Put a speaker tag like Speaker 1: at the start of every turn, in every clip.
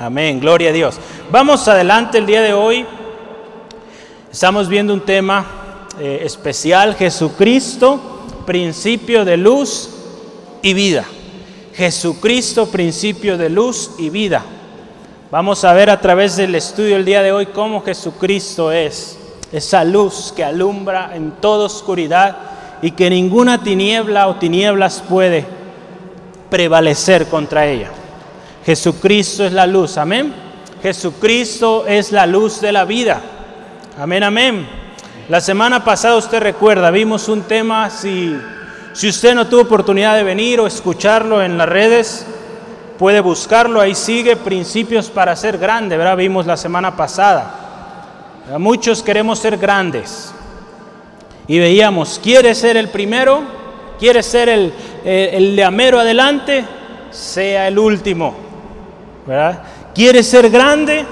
Speaker 1: Amén, gloria a Dios. Vamos adelante el día de hoy. Estamos viendo un tema eh, especial, Jesucristo, principio de luz y vida. Jesucristo, principio de luz y vida. Vamos a ver a través del estudio el día de hoy cómo Jesucristo es esa luz que alumbra en toda oscuridad y que ninguna tiniebla o tinieblas puede prevalecer contra ella. Jesucristo es la luz, amén. Jesucristo es la luz de la vida. Amén, amén. La semana pasada usted recuerda, vimos un tema, si, si usted no tuvo oportunidad de venir o escucharlo en las redes, puede buscarlo, ahí sigue, principios para ser grande, ¿verdad? Vimos la semana pasada. Muchos queremos ser grandes. Y veíamos, ¿quiere ser el primero? ¿Quiere ser el, el, de amero adelante? Sea el último. ¿Verdad? ¿Quiere ser grande?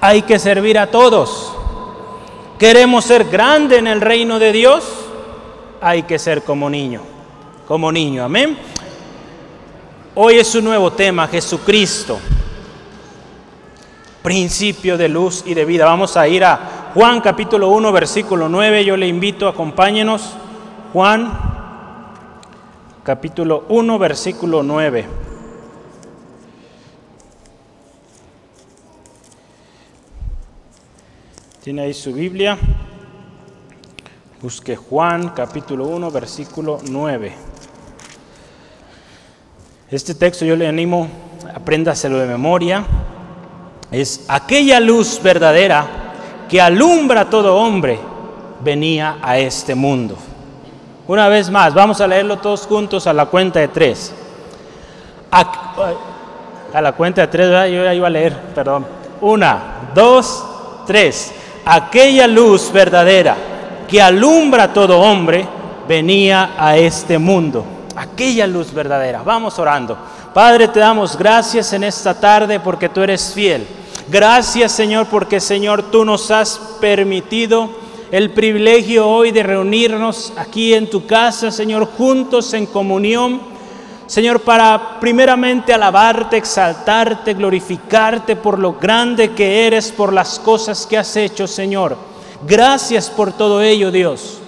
Speaker 1: Hay que servir a todos. ¿Queremos ser grande en el reino de Dios? Hay que ser como niño, como niño, amén. Hoy es un nuevo tema, Jesucristo, principio de luz y de vida. Vamos a ir a Juan capítulo 1, versículo 9. Yo le invito, acompáñenos. Juan capítulo 1, versículo 9. Tiene ahí su Biblia. Busque Juan capítulo 1, versículo 9. Este texto yo le animo, apréndaselo de memoria. Es aquella luz verdadera que alumbra a todo hombre venía a este mundo. Una vez más, vamos a leerlo todos juntos a la cuenta de tres. A, la cuenta de tres, ¿verdad? yo ya iba a leer, perdón. Una, dos, tres aquella luz verdadera que alumbra a todo hombre, venía a este mundo. Aquella luz verdadera. Vamos orando. Padre, te damos gracias en esta tarde porque tú eres fiel. Gracias Señor porque Señor tú nos has permitido el privilegio hoy de reunirnos aquí en tu casa, Señor, juntos en comunión Señor, para primeramente alabarte, exaltarte, glorificarte por lo grande que eres, por las cosas que has hecho, Señor. Gracias por todo ello, Dios.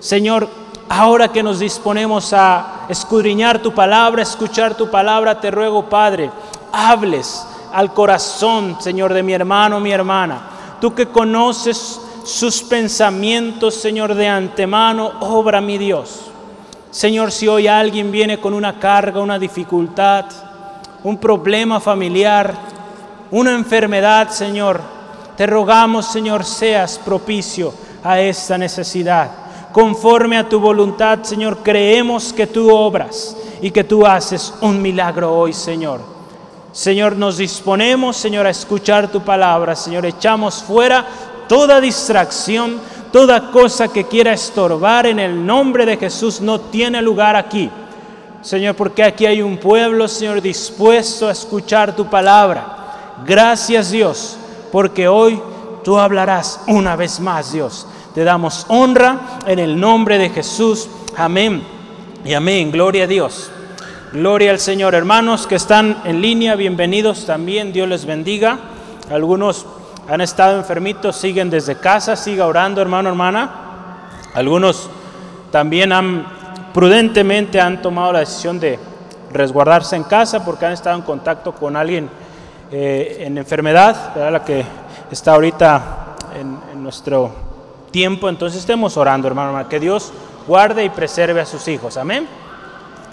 Speaker 1: Señor, ahora que nos disponemos a escudriñar tu palabra, escuchar tu palabra, te ruego, Padre, hables al corazón, Señor, de mi hermano, mi hermana. Tú que conoces sus pensamientos, Señor, de antemano, obra mi Dios. Señor, si hoy alguien viene con una carga, una dificultad, un problema familiar, una enfermedad, Señor, te rogamos, Señor, seas propicio a esta necesidad. Conforme a tu voluntad, Señor, creemos que tú obras y que tú haces un milagro hoy, Señor. Señor, nos disponemos, Señor, a escuchar tu palabra. Señor, echamos fuera toda distracción, Toda cosa que quiera estorbar en el nombre de Jesús no tiene lugar aquí. Señor, porque aquí hay un pueblo, Señor, dispuesto a escuchar tu palabra. Gracias Dios, porque hoy tú hablarás una vez más, Dios. Te damos honra en el nombre de Jesús. Amén. Y amén. Gloria a Dios. Gloria al Señor. Hermanos que están en línea, bienvenidos también. Dios les bendiga. Algunos han estado enfermitos, siguen desde casa, siga orando hermano, hermana. Algunos también han prudentemente han tomado la decisión de resguardarse en casa porque han estado en contacto con alguien eh, en enfermedad, la que está ahorita en, nuestro tiempo. Entonces estemos orando, hermano, hermana, que Dios guarde y preserve a sus hijos. Amén.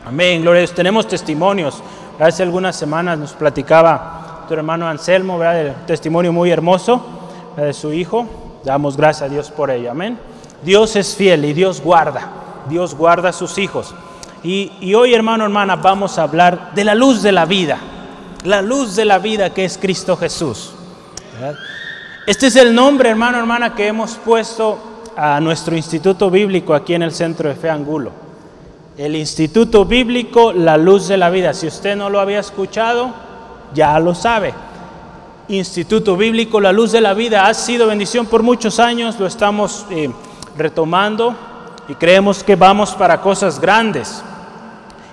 Speaker 1: Amén, gloria a Dios. Tenemos testimonios. Hace algunas semanas nos platicaba hermano Anselmo, ¿verdad? Testimonio muy hermoso de su hijo. Damos gracias a Dios por ello, amén. Dios es fiel y Dios guarda, Dios guarda a sus hijos. Y, hoy, hermano, hermana, vamos a hablar de la luz de la vida, la luz de la vida que es Cristo Jesús. Este es el nombre, hermano, hermana, que hemos puesto a nuestro instituto bíblico aquí en el centro de Fe Angulo. El instituto bíblico, la luz de la vida. Si usted no lo había escuchado, ya lo sabe. Instituto Bíblico La Luz de la Vida ha sido bendición por muchos años, lo estamos eh, retomando y creemos que vamos para cosas grandes.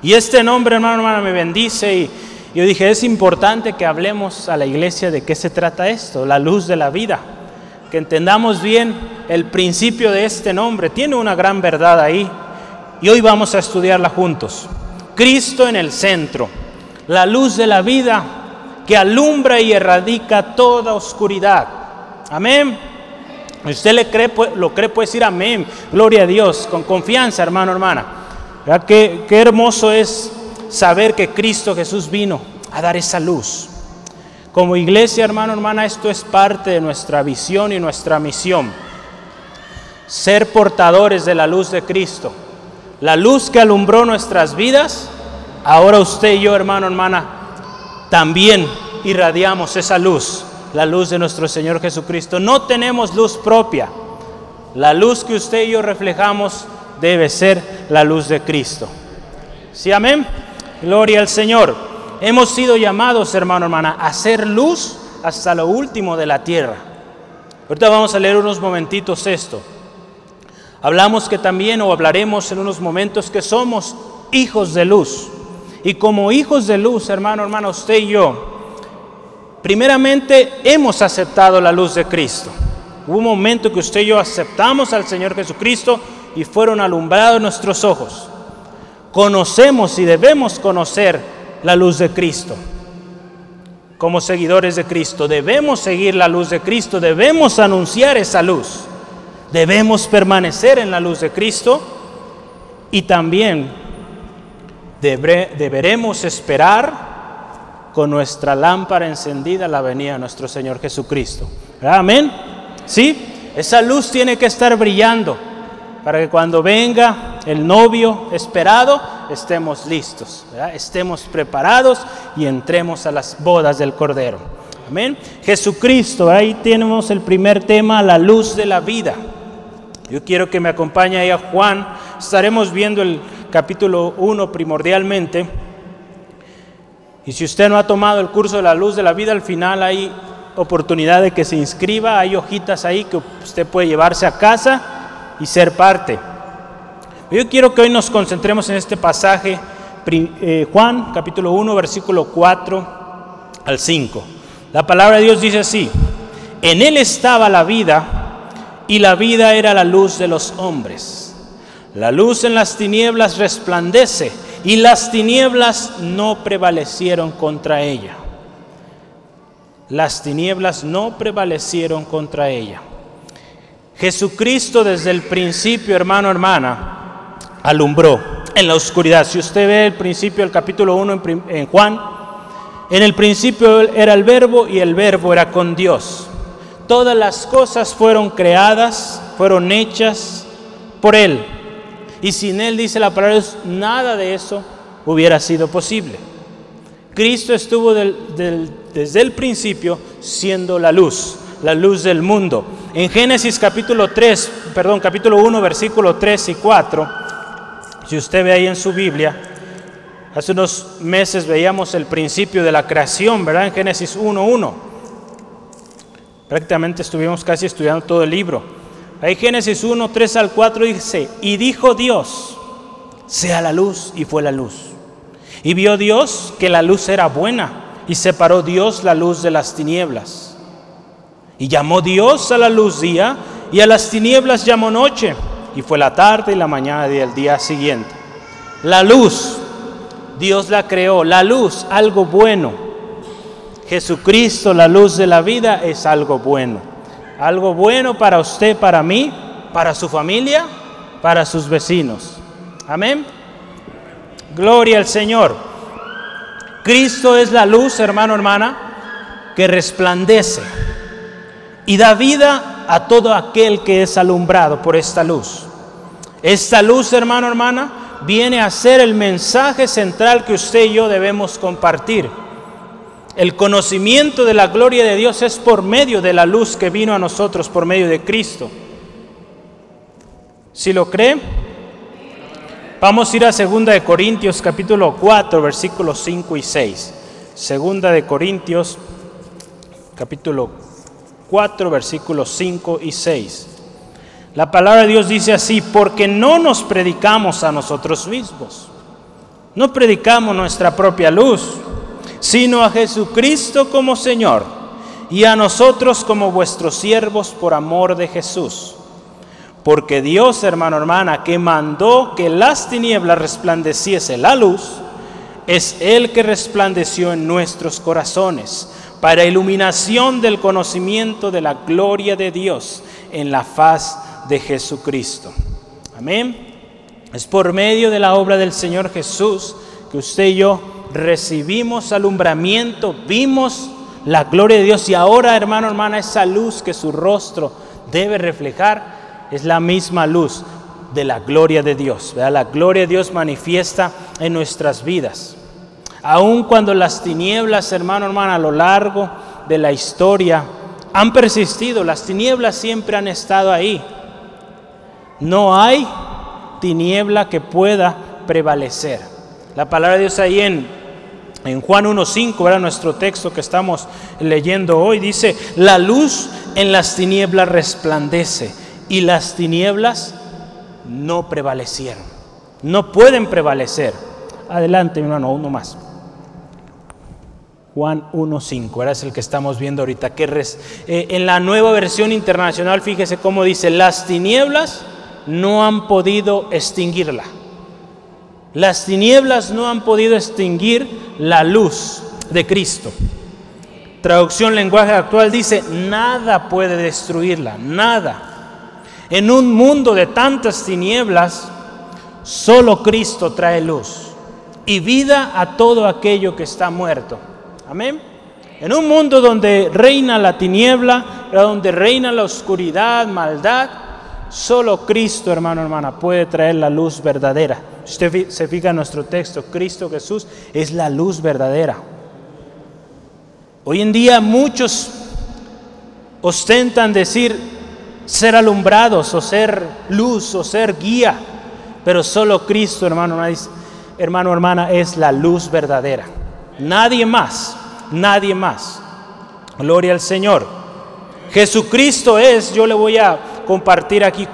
Speaker 1: Y este nombre, hermano, hermana, me bendice y, Yo dije, es importante que hablemos a la iglesia de qué se trata esto, la luz de la vida, que entendamos bien el principio de este nombre. Tiene una gran verdad ahí y hoy vamos a estudiarla juntos. Cristo en el centro, la luz de la vida que alumbra y erradica toda oscuridad. Amén. usted le cree, lo cree, puede decir amén. Gloria a Dios, con confianza, hermano, hermana. Qué, qué hermoso es saber que Cristo Jesús vino a dar esa luz. Como iglesia, hermano, hermana, esto es parte de nuestra visión y nuestra misión. Ser portadores de la luz de Cristo. La luz que alumbró nuestras vidas, ahora usted y yo, hermano, hermana, también irradiamos esa luz, la luz de nuestro Señor Jesucristo. No tenemos luz propia. La luz que usted y yo reflejamos debe ser la luz de Cristo. ¿Sí, amén? Gloria al Señor. Hemos sido llamados, hermano, hermana, a hacer luz hasta lo último de la tierra. Ahorita vamos a leer unos momentitos esto. Hablamos que también, o hablaremos en unos momentos, que somos hijos de luz. Y como hijos de luz, hermano, hermana, usted y yo, primeramente hemos aceptado la luz de Cristo. Hubo un momento que usted y yo aceptamos al Señor Jesucristo y fueron alumbrados nuestros ojos conocemos y debemos conocer la luz de Cristo. Como seguidores de Cristo, debemos seguir la luz de Cristo, debemos anunciar esa luz, debemos permanecer en la luz de Cristo y también deberemos esperar con nuestra lámpara encendida la venida de nuestro Señor Jesucristo. Amén. ¿Sí? Esa luz tiene que estar brillando para que cuando venga el novio esperado estemos listos, estemos preparados y entremos a las bodas del Cordero. Amén. Jesucristo, ahí tenemos el primer tema, la luz de la vida. Yo quiero que me acompañe ahí a Juan. Estaremos viendo el capítulo 1 primordialmente. Y si usted no ha tomado el curso de la luz de la vida, al final hay oportunidad de que se inscriba. Hay hojitas ahí que usted puede llevarse a casa y ser parte. Yo quiero que hoy nos concentremos en este pasaje, eh, Juan capítulo 1, versículo 4 al 5. La palabra de Dios dice así, en él estaba la vida y la vida era la luz de los hombres. La luz en las tinieblas resplandece y las tinieblas no prevalecieron contra ella. Las tinieblas no prevalecieron contra ella. Jesucristo desde el principio, hermano, hermana, alumbró en la oscuridad. Si usted ve el principio del capítulo 1 en, Juan, en el principio era el verbo y el verbo era con Dios. Todas las cosas fueron creadas, fueron hechas por Él. Y sin Él, dice la palabra, nada de eso hubiera sido posible. Cristo estuvo desde el principio siendo la luz la luz del mundo. En Génesis capítulo 3, perdón, capítulo 1, versículo 3 y 4, si usted ve ahí en su Biblia, hace unos meses veíamos el principio de la creación, ¿verdad? En Génesis 1, 1. Prácticamente estuvimos casi estudiando todo el libro. Ahí Génesis 1, 3 al 4 dice, y dijo Dios, sea la luz, y fue la luz. Y vio Dios que la luz era buena, y separó Dios la luz de las tinieblas. Y llamó Dios a la luz día y a las tinieblas llamó noche. Y fue la tarde y la mañana del día siguiente. La luz, Dios la creó. La luz, algo bueno. Jesucristo, la luz de la vida, es algo bueno. Algo bueno para usted, para mí, para su familia, para sus vecinos. Amén. Gloria al Señor. Cristo es la luz, hermano, hermana, que resplandece y da vida a todo aquel que es alumbrado por esta luz. Esta luz, hermano, hermana, viene a ser el mensaje central que usted y yo debemos compartir. El conocimiento de la gloria de Dios es por medio de la luz que vino a nosotros por medio de Cristo. Si lo cree, vamos a ir a 2 de Corintios capítulo 4, versículos 5 y 6. Segunda de Corintios capítulo 4, versículos 5 y 6. La palabra de Dios dice así, porque no nos predicamos a nosotros mismos, no predicamos nuestra propia luz, sino a Jesucristo como Señor y a nosotros como vuestros siervos por amor de Jesús. Porque Dios, hermano, hermana, que mandó que las tinieblas resplandeciese la luz, es el que resplandeció en nuestros corazones para iluminación del conocimiento de la gloria de Dios en la faz de Jesucristo. Amén. Es por medio de la obra del Señor Jesús que usted y yo recibimos alumbramiento, vimos la gloria de Dios y ahora, hermano, hermana, esa luz que su rostro debe reflejar es la misma luz de la gloria de Dios. La gloria de Dios manifiesta en nuestras vidas. Aun cuando las tinieblas, hermano, hermana, a lo largo de la historia han persistido, las tinieblas siempre han estado ahí. No hay tiniebla que pueda prevalecer. La palabra de Dios ahí en, en Juan 1.5, era nuestro texto que estamos leyendo hoy, dice, la luz en las tinieblas resplandece y las tinieblas no prevalecieron. No pueden prevalecer. Adelante, hermano, uno más. Juan 1.5, era el que estamos viendo ahorita. Que eh, en la nueva versión internacional, fíjese cómo dice, las tinieblas no han podido extinguirla. Las tinieblas no han podido extinguir la luz de Cristo. Traducción lenguaje actual dice, nada puede destruirla, nada. En un mundo de tantas tinieblas, solo Cristo trae luz y vida a todo aquello que está muerto. Amén. En un mundo donde reina la tiniebla, donde reina la oscuridad, maldad, solo Cristo, hermano, hermana, puede traer la luz verdadera. Usted se fija en nuestro texto, Cristo Jesús es la luz verdadera. Hoy en día muchos ostentan decir ser alumbrados o ser luz o ser guía, pero solo Cristo, hermano, hermano, hermana, es la luz verdadera. Nadie más, nadie más. Gloria al Señor. Jesucristo es, yo le voy a compartir aquí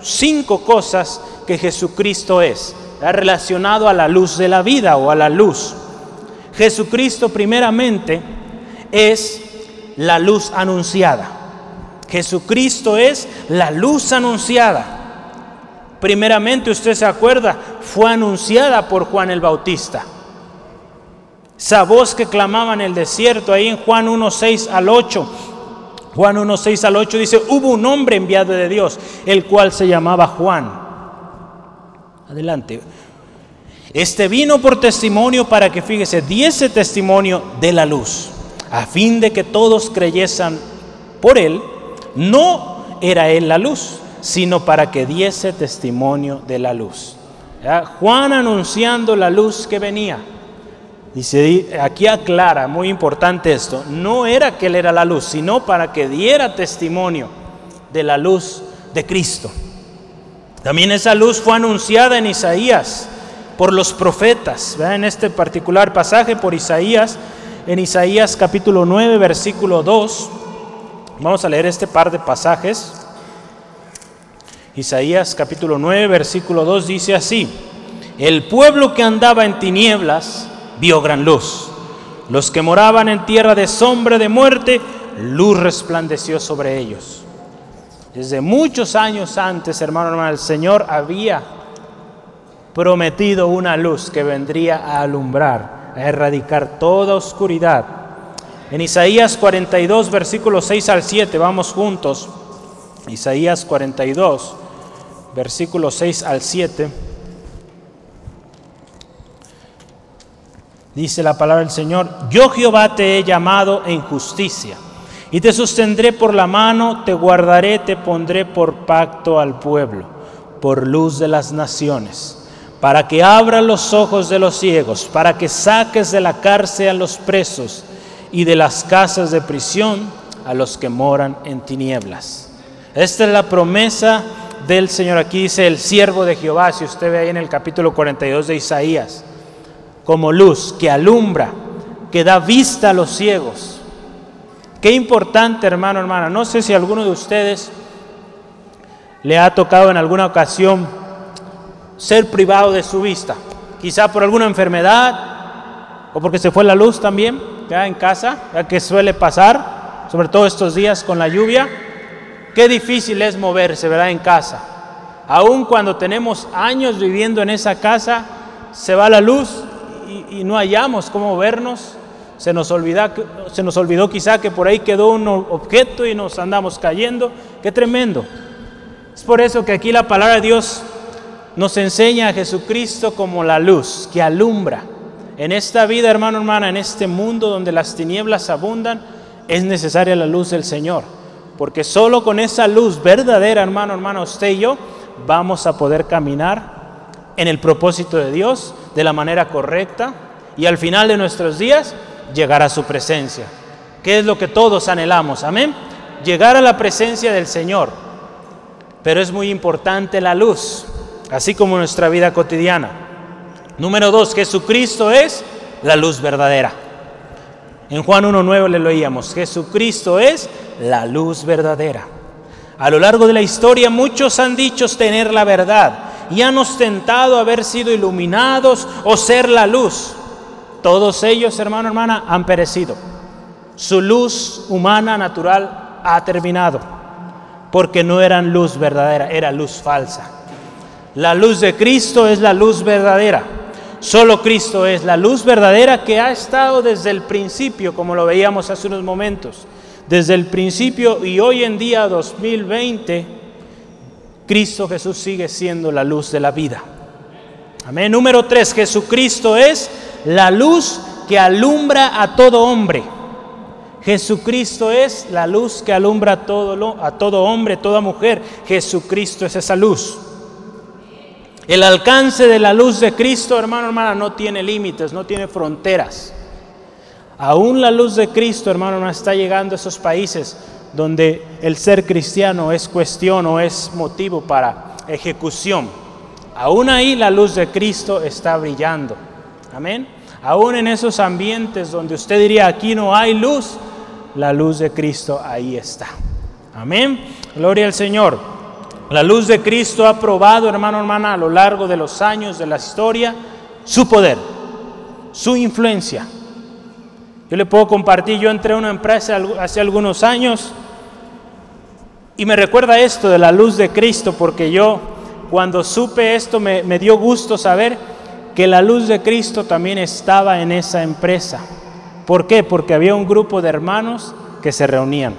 Speaker 1: cinco cosas que Jesucristo es, relacionado a la luz de la vida o a la luz. Jesucristo primeramente es la luz anunciada. Jesucristo es la luz anunciada. Primeramente, usted se acuerda, fue anunciada por Juan el Bautista. Esa voz que clamaba en el desierto, ahí en Juan 1, 6 al 8. Juan 1, 6 al 8 dice, hubo un hombre enviado de Dios, el cual se llamaba Juan. Adelante. Este vino por testimonio para que, fíjese, diese testimonio de la luz, a fin de que todos creyesen por él. No era él la luz, sino para que diese testimonio de la luz. Juan anunciando la luz que venía. Dice, aquí aclara, muy importante esto, no era que Él era la luz, sino para que diera testimonio de la luz de Cristo. También esa luz fue anunciada en Isaías por los profetas, en este particular pasaje por Isaías, en Isaías capítulo 9, versículo 2. Vamos a leer este par de pasajes. Isaías capítulo 9, versículo 2 dice así, el pueblo que andaba en tinieblas, vio gran luz. Los que moraban en tierra de sombra de muerte, luz resplandeció sobre ellos. Desde muchos años antes, hermano, hermano, el Señor había prometido una luz que vendría a alumbrar, a erradicar toda oscuridad. En Isaías 42, versículos 6 al 7, vamos juntos. Isaías 42, versículos 6 al 7. Dice la palabra del Señor, yo Jehová te he llamado en justicia, y te sostendré por la mano, te guardaré, te pondré por pacto al pueblo, por luz de las naciones, para que abra los ojos de los ciegos, para que saques de la cárcel a los presos y de las casas de prisión a los que moran en tinieblas. Esta es la promesa del Señor. Aquí dice el siervo de Jehová, si usted ve ahí en el capítulo 42 de Isaías como luz que alumbra, que da vista a los ciegos. Qué importante, hermano, hermana. No sé si alguno de ustedes le ha tocado en alguna ocasión ser privado de su vista, quizá por alguna enfermedad o porque se fue la luz también, ya en casa, ya que suele pasar, sobre todo estos días con la lluvia. Qué difícil es moverse, ¿verdad? En casa. Aun cuando tenemos años viviendo en esa casa, se va la luz y, no hallamos cómo vernos. Se nos, olvida, se nos olvidó quizá que por ahí quedó un objeto y nos andamos cayendo. Qué tremendo. Es por eso que aquí la palabra de Dios nos enseña a Jesucristo como la luz que alumbra. En esta vida, hermano, hermana, en este mundo donde las tinieblas abundan, es necesaria la luz del Señor. Porque solo con esa luz verdadera, hermano, hermana, usted y yo, vamos a poder caminar en el propósito de Dios de la manera correcta y al final de nuestros días llegar a su presencia. ¿Qué es lo que todos anhelamos? Amén. Llegar a la presencia del Señor. Pero es muy importante la luz, así como nuestra vida cotidiana. Número dos, Jesucristo es la luz verdadera. En Juan 1.9 le leíamos, Jesucristo es la luz verdadera. A lo largo de la historia muchos han dicho tener la verdad, y han ostentado haber sido iluminados o ser la luz. Todos ellos, hermano, hermana, han perecido. Su luz humana, natural, ha terminado, porque no eran luz verdadera, era luz falsa. La luz de Cristo es la luz verdadera. Solo Cristo es la luz verdadera que ha estado desde el principio, como lo veíamos hace unos momentos. Desde el principio y hoy en día 2020 Cristo Jesús sigue siendo la luz de la vida. Amén. Número tres, Jesucristo es la luz que alumbra a todo hombre. Jesucristo es la luz que alumbra a todo, a todo hombre, toda mujer. Jesucristo es esa luz. El alcance de la luz de Cristo, hermano, hermana, no tiene límites, no tiene fronteras. Aún la luz de Cristo, hermano, hermana, está llegando a esos países donde el ser cristiano es cuestión o es motivo para ejecución. Aún ahí la luz de Cristo está brillando. Amén. Aún en esos ambientes donde usted diría aquí no hay luz, la luz de Cristo ahí está. Amén. Gloria al Señor. La luz de Cristo ha probado, hermano, hermana, a lo largo de los años de la historia, su poder, su influencia. Yo le puedo compartir, yo entré a una empresa hace algunos años y me recuerda esto de la luz de Cristo, porque yo cuando supe esto me, dio gusto saber que la luz de Cristo también estaba en esa empresa. ¿Por qué? Porque había un grupo de hermanos que se reunían.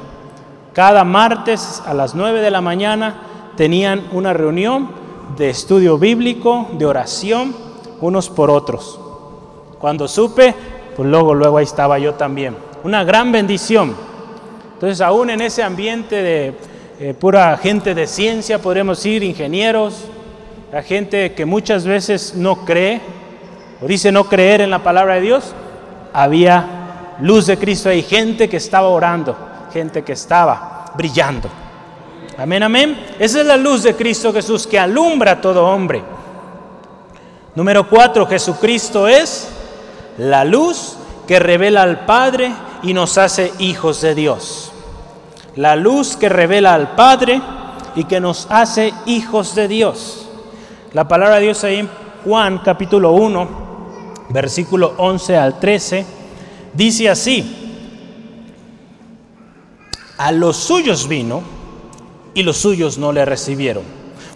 Speaker 1: Cada martes a las 9 de la mañana tenían una reunión de estudio bíblico, de oración, unos por otros. Cuando supe, pues luego, luego ahí estaba yo también. Una gran bendición. Entonces, aún en ese ambiente de eh, pura gente de ciencia, podríamos decir, ingenieros, la gente que muchas veces no cree o dice no creer en la palabra de Dios, había luz de Cristo, hay gente que estaba orando, gente que estaba brillando. Amén, amén. Esa es la luz de Cristo Jesús que alumbra a todo hombre. Número cuatro, Jesucristo es la luz que revela al Padre y nos hace hijos de Dios la luz que revela al Padre y que nos hace hijos de Dios. La palabra de Dios ahí en Juan capítulo 1, versículo 11 al 13, dice así, a los suyos vino y los suyos no le recibieron,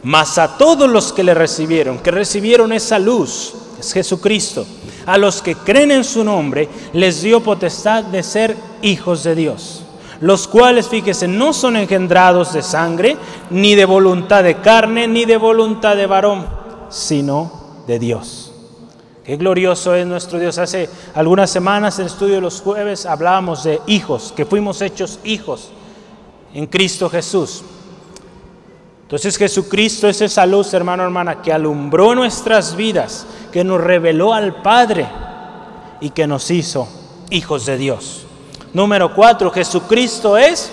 Speaker 1: mas a todos los que le recibieron, que recibieron esa luz, es Jesucristo, a los que creen en su nombre, les dio potestad de ser hijos de Dios los cuales, fíjese, no son engendrados de sangre, ni de voluntad de carne, ni de voluntad de varón, sino de Dios. Qué glorioso es nuestro Dios. Hace algunas semanas en el estudio de los jueves hablábamos de hijos, que fuimos hechos hijos en Cristo Jesús. Entonces Jesucristo es esa luz, hermano, hermana, que alumbró nuestras vidas, que nos reveló al Padre y que nos hizo hijos de Dios. Número cuatro, Jesucristo es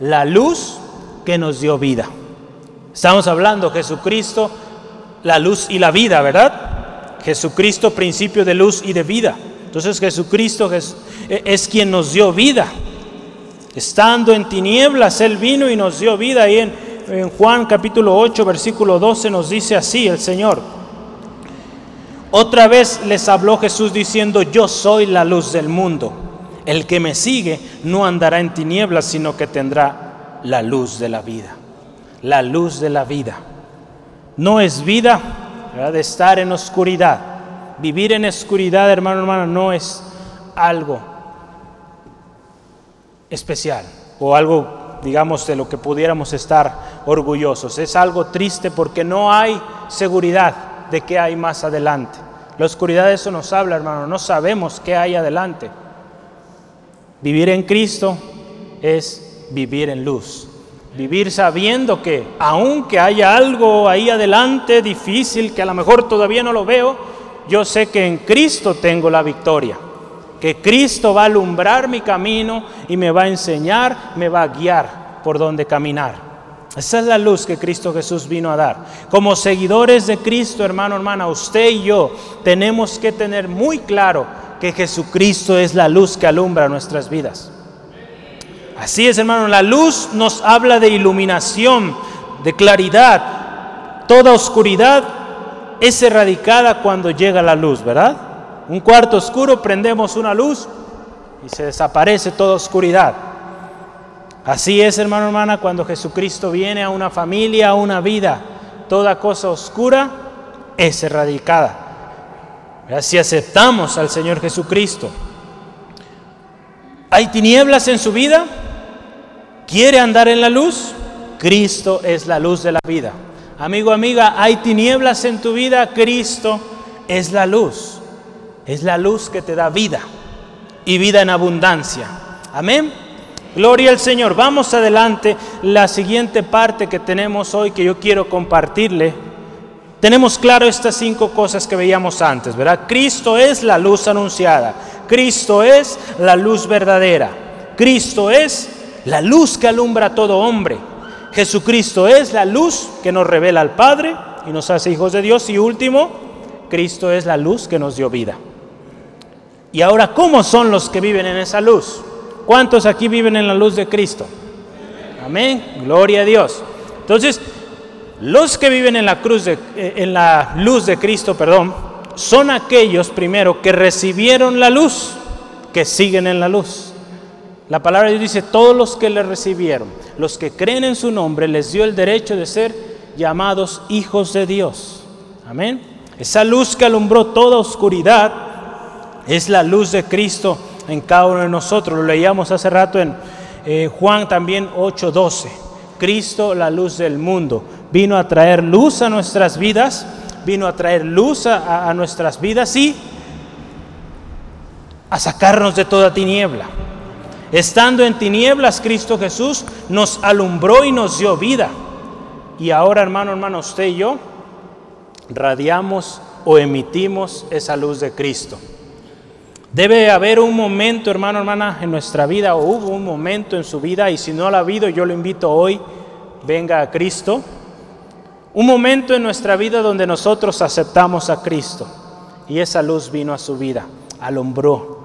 Speaker 1: la luz que nos dio vida. Estamos hablando Jesucristo, la luz y la vida, ¿verdad? Jesucristo, principio de luz y de vida. Entonces Jesucristo es, quien nos dio vida. Estando en tinieblas, Él vino y nos dio vida. Y en, en Juan capítulo 8, versículo 12 nos dice así el Señor. Otra vez les habló Jesús diciendo, yo soy la luz del mundo. El que me sigue no andará en tinieblas, sino que tendrá la luz de la vida. La luz de la vida. No es vida de estar en oscuridad. Vivir en oscuridad, hermano, hermano, no es algo especial o algo, digamos, de lo que pudiéramos estar orgullosos. Es algo triste porque no hay seguridad de qué hay más adelante. La oscuridad de eso nos habla, hermano, no sabemos qué hay adelante. Vivir en Cristo es vivir en luz. Vivir sabiendo que aunque haya algo ahí adelante difícil, que a lo mejor todavía no lo veo, yo sé que en Cristo tengo la victoria. Que Cristo va a alumbrar mi camino y me va a enseñar, me va a guiar por donde caminar. Esa es la luz que Cristo Jesús vino a dar. Como seguidores de Cristo, hermano, hermana, usted y yo tenemos que tener muy claro que Jesucristo es la luz que alumbra nuestras vidas. Así es, hermano, la luz nos habla de iluminación, de claridad. Toda oscuridad es erradicada cuando llega la luz, ¿verdad? Un cuarto oscuro, prendemos una luz y se desaparece toda oscuridad. Así es, hermano, hermana, cuando Jesucristo viene a una familia, a una vida, toda cosa oscura es erradicada. Si aceptamos al Señor Jesucristo. ¿Hay tinieblas en su vida? ¿Quiere andar en la luz? Cristo es la luz de la vida. Amigo, amiga, ¿hay tinieblas en tu vida? Cristo es la luz. Es la luz que te da vida y vida en abundancia. Amén. Gloria al Señor. Vamos adelante. La siguiente parte que tenemos hoy que yo quiero compartirle. Tenemos claro estas cinco cosas que veíamos antes, ¿verdad? Cristo es la luz anunciada. Cristo es la luz verdadera. Cristo es la luz que alumbra a todo hombre. Jesucristo es la luz que nos revela al Padre y nos hace hijos de Dios. Y último, Cristo es la luz que nos dio vida. Y ahora, ¿cómo son los que viven en esa luz? ¿Cuántos aquí viven en la luz de Cristo? Amén. Gloria a Dios. Entonces, los que viven en la cruz de, eh, en la luz de Cristo, perdón, son aquellos primero que recibieron la luz, que siguen en la luz. La palabra de Dios dice, todos los que le recibieron, los que creen en su nombre, les dio el derecho de ser llamados hijos de Dios. Amén. Esa luz que alumbró toda oscuridad es la luz de Cristo en cada uno de nosotros. Lo leíamos hace rato en eh, Juan también 8:12. Cristo, la luz del mundo, vino a traer luz a nuestras vidas, vino a traer luz a, a nuestras vidas y a sacarnos de toda tiniebla. Estando en tinieblas, Cristo Jesús nos alumbró y nos dio vida. Y ahora, hermano, hermano, usted y yo radiamos o emitimos esa luz de Cristo. Debe haber un momento, hermano, hermana, en nuestra vida, o hubo un momento en su vida, y si no lo ha habido, yo lo invito hoy, venga a Cristo. Un momento en nuestra vida donde nosotros aceptamos a Cristo, y esa luz vino a su vida, alumbró,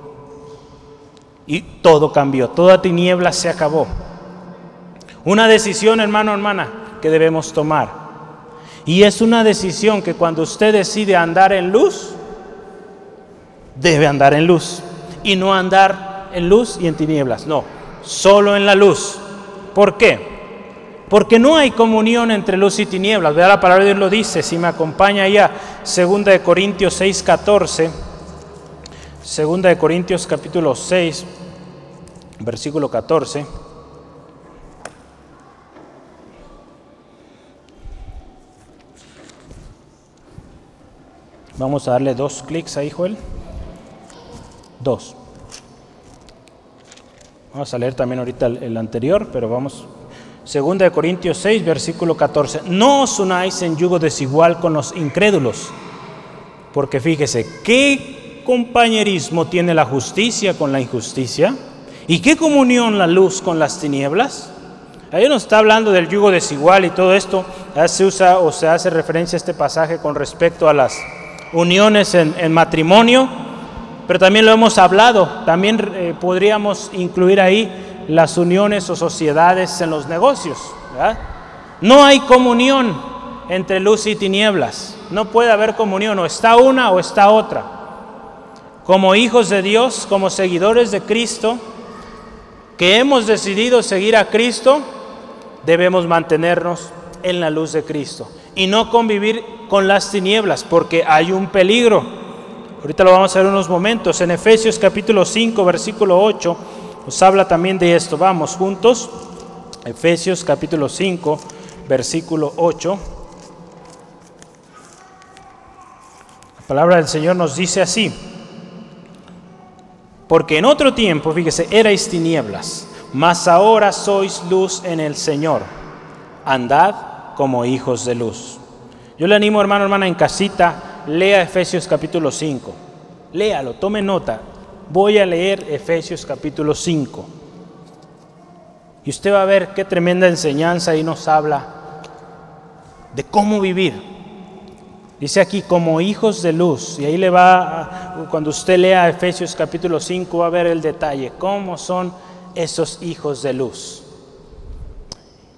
Speaker 1: y todo cambió, toda tiniebla se acabó. Una decisión, hermano, hermana, que debemos tomar. Y es una decisión que cuando usted decide andar en luz, debe andar en luz y no andar en luz y en tinieblas, no, solo en la luz. ¿Por qué? Porque no hay comunión entre luz y tinieblas. Vea la palabra de Dios lo dice, si me acompaña ya, segunda de Corintios 6, 14. Segunda de Corintios capítulo 6, versículo 14. Vamos a darle dos clics ahí, Joel. 2. Vamos a leer también ahorita el, anterior, pero vamos. Segunda de Corintios 6, versículo 14. No os unáis en yugo desigual con los incrédulos, porque fíjese, ¿qué compañerismo tiene la justicia con la injusticia? ¿Y qué comunión la luz con las tinieblas? Ahí nos está hablando del yugo desigual y todo esto. Se usa o se hace referencia a este pasaje con respecto a las uniones en, en matrimonio pero también lo hemos hablado, también eh, podríamos incluir ahí las uniones o sociedades en los negocios. No hay comunión entre luz y tinieblas. No puede haber comunión, o está una o está otra. Como hijos de Dios, como seguidores de Cristo, que hemos decidido seguir a Cristo, debemos mantenernos en la luz de Cristo y no convivir con las tinieblas, porque hay un peligro. Ahorita lo vamos a ver unos momentos. En Efesios capítulo 5, versículo 8, nos habla también de esto. Vamos juntos. Efesios capítulo 5, versículo 8. La palabra del Señor nos dice así. Porque en otro tiempo, fíjese, erais tinieblas, mas ahora sois luz en el Señor. Andad como hijos de luz. Yo le animo, hermano, hermana, en casita, lea Efesios capítulo 5. Léalo, tome nota. Voy a leer Efesios capítulo 5. Y usted va a ver qué tremenda enseñanza ahí nos habla de cómo vivir. Dice aquí, como hijos de luz. Y ahí le va, cuando usted lea Efesios capítulo 5, va a ver el detalle, cómo son esos hijos de luz.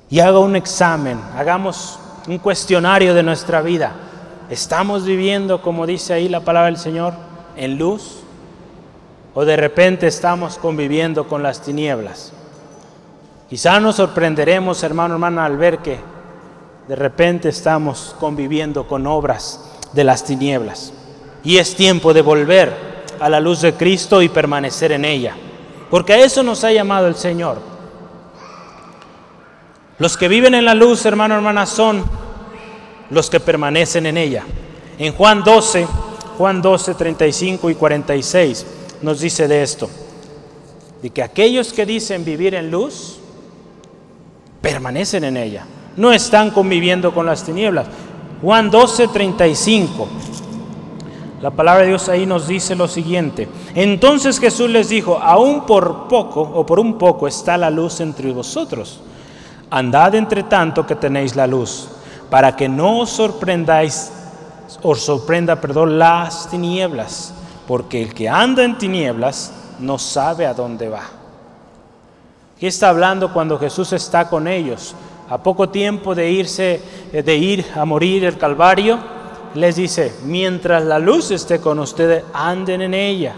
Speaker 1: Y haga un examen, hagamos un cuestionario de nuestra vida. ¿Estamos viviendo, como dice ahí la palabra del Señor, en luz? ¿O de repente estamos conviviendo con las tinieblas? Quizá nos sorprenderemos, hermano, hermana, al ver que de repente estamos conviviendo con obras de las tinieblas. Y es tiempo de volver a la luz de Cristo y permanecer en ella. Porque a eso nos ha llamado el Señor. Los que viven en la luz, hermano, hermana, son los que permanecen en ella. En Juan 12, Juan 12, 35 y 46 nos dice de esto. De que aquellos que dicen vivir en luz, permanecen en ella no están conviviendo con las tinieblas. Juan 12, 35. La palabra de Dios ahí nos dice lo siguiente. Entonces Jesús les dijo, aún por poco o por un poco está la luz entre vosotros. Andad entre tanto que tenéis la luz, para que no os sorprendáis, os sorprenda, perdón, las tinieblas, porque el que anda en tinieblas no sabe a dónde va. ¿Qué está hablando cuando Jesús está con ellos? a poco tiempo de irse, eh, de ir a morir el Calvario, les dice, mientras la luz esté con ustedes, anden en ella.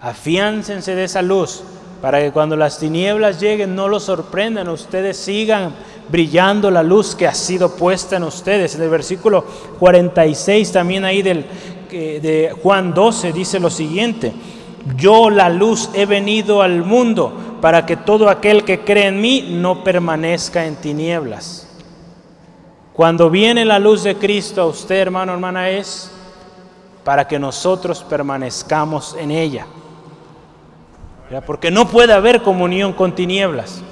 Speaker 1: Afiáncense de esa luz para que cuando las tinieblas lleguen no los sorprendan, ustedes sigan brillando la luz que ha sido puesta en ustedes. En el versículo 46 también ahí del, de Juan 12 dice lo siguiente, yo la luz he venido al mundo para que todo aquel que cree en mí no permanezca en tinieblas. Cuando viene la luz de Cristo a usted, hermano, hermana, es para que nosotros permanezcamos en ella. Porque no puede haber comunión con tinieblas.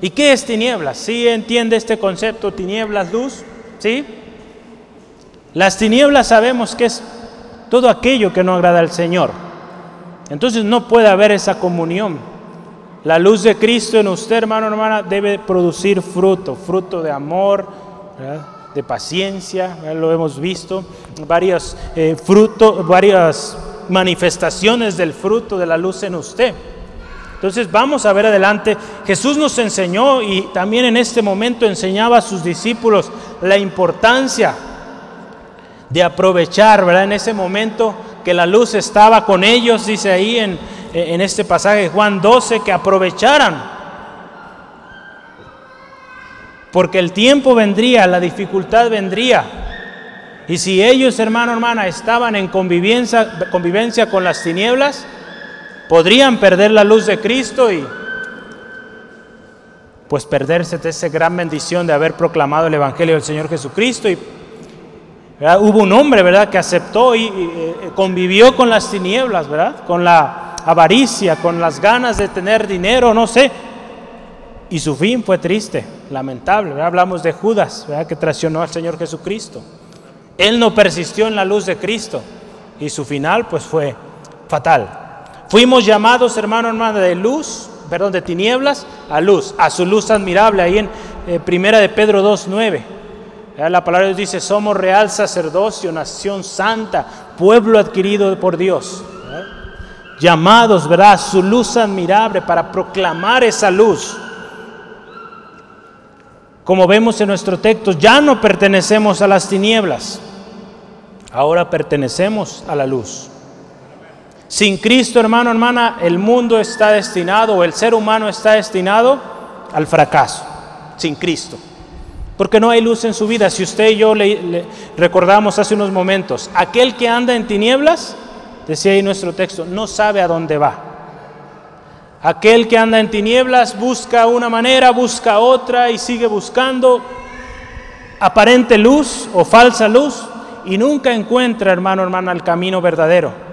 Speaker 1: ¿Y qué es tinieblas? ¿Sí entiende este concepto, tinieblas, luz? ¿Sí? Las tinieblas sabemos que es todo aquello que no agrada al Señor. Entonces no puede haber esa comunión. La luz de Cristo en usted, hermano, hermana, debe producir fruto, fruto de amor, de paciencia, lo hemos visto, varios eh, varias manifestaciones del fruto de la luz en usted. Entonces vamos a ver adelante. Jesús nos enseñó y también en este momento enseñaba a sus discípulos la importancia de aprovechar, ¿verdad? En ese momento que la luz estaba con ellos, dice ahí en, en este pasaje de Juan 12 que aprovecharan. Porque el tiempo vendría, la dificultad vendría. Y si ellos, hermano, hermana, estaban en convivencia con las tinieblas, podrían perder la luz de Cristo y pues perderse de esa gran bendición de haber proclamado el Evangelio del Señor Jesucristo. Hubo un hombre, ¿verdad?, que aceptó y, eh, convivió con las tinieblas, ¿verdad?, con la avaricia, con las ganas de tener dinero, no sé. Y su fin fue triste, lamentable. Hablamos de Judas, que traicionó al Señor Jesucristo. Él no persistió en la luz de Cristo y su final pues fue fatal. Fuimos llamados, hermano, hermana, de luz, perdón, de tinieblas a luz, a su luz admirable, ahí en eh, Primera de Pedro 2.9. La palabra de Dios dice, somos real sacerdocio, nación santa, pueblo adquirido por Dios llamados, ¿verdad? Su luz admirable para proclamar esa luz. Como vemos en nuestro texto, ya no pertenecemos a las tinieblas, ahora pertenecemos a la luz. Sin Cristo, hermano, hermana, el mundo está destinado, o el ser humano está destinado al fracaso, sin Cristo. Porque no hay luz en su vida. Si usted y yo le, recordamos hace unos momentos, aquel que anda en tinieblas, decía ahí nuestro texto, no sabe a dónde va. Aquel que anda en tinieblas busca una manera, busca otra y sigue buscando aparente luz o falsa luz y nunca encuentra, hermano, hermana, el camino verdadero,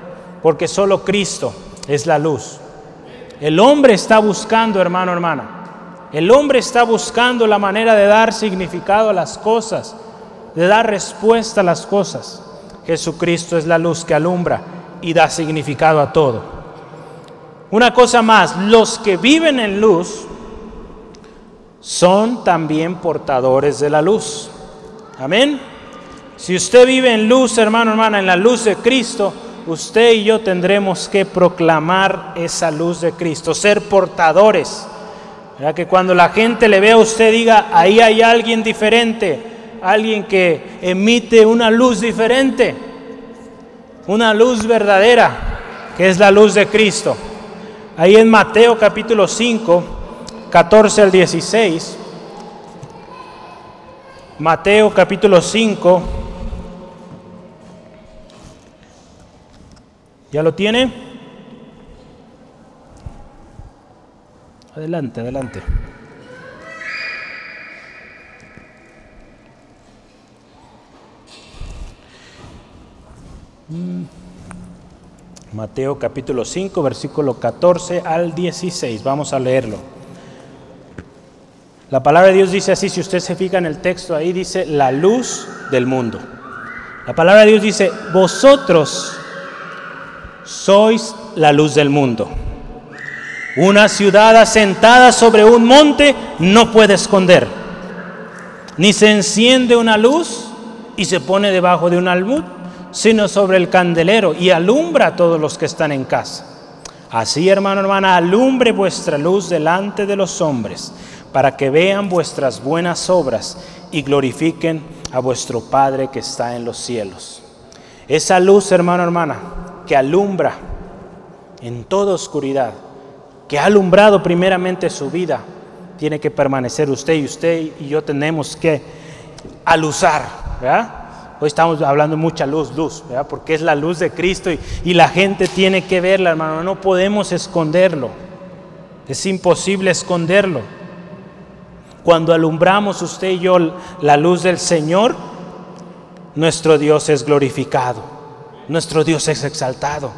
Speaker 1: porque solo Cristo es la luz. El hombre está buscando, hermano, hermana. El hombre está buscando la manera de dar significado a las cosas, de dar respuesta a las cosas. Jesucristo es la luz que alumbra y da significado a todo. Una cosa más, los que viven en luz son también portadores de la luz. Amén. Si usted vive en luz, hermano, hermana, en la luz de Cristo, usted y yo tendremos que proclamar esa luz de Cristo, ser portadores. ¿Verdad? Que cuando la gente le vea a usted diga, ahí hay alguien diferente, alguien que emite una luz diferente, una luz verdadera, que es la luz de Cristo. Ahí en Mateo capítulo 5, 14 al 16. Mateo capítulo 5. ¿Ya lo tiene? Adelante, adelante. Mateo capítulo 5, versículo 14 al 16. Vamos a leerlo. La palabra de Dios dice así, si usted se fija en el texto, ahí dice la luz del mundo. La palabra de Dios dice, vosotros sois la luz del mundo. Una ciudad asentada sobre un monte no puede esconder, ni se enciende una luz y se pone debajo de un almud sino sobre el candelero y alumbra a todos los que están en casa. Así, hermano, hermana, alumbre vuestra luz delante de los hombres, para que vean vuestras buenas obras y glorifiquen a vuestro Padre que está en los cielos. Esa luz, hermano, hermana, que alumbra en toda oscuridad, que ha alumbrado primeramente su vida, tiene que permanecer usted y usted y yo tenemos que aluzar, ¿verdad? Hoy estamos hablando mucha luz, luz, ¿verdad? porque es la luz de Cristo y, y la gente tiene que verla, hermano. No podemos esconderlo. Es imposible esconderlo. Cuando alumbramos usted y yo la luz del Señor, nuestro Dios es glorificado, nuestro Dios es exaltado.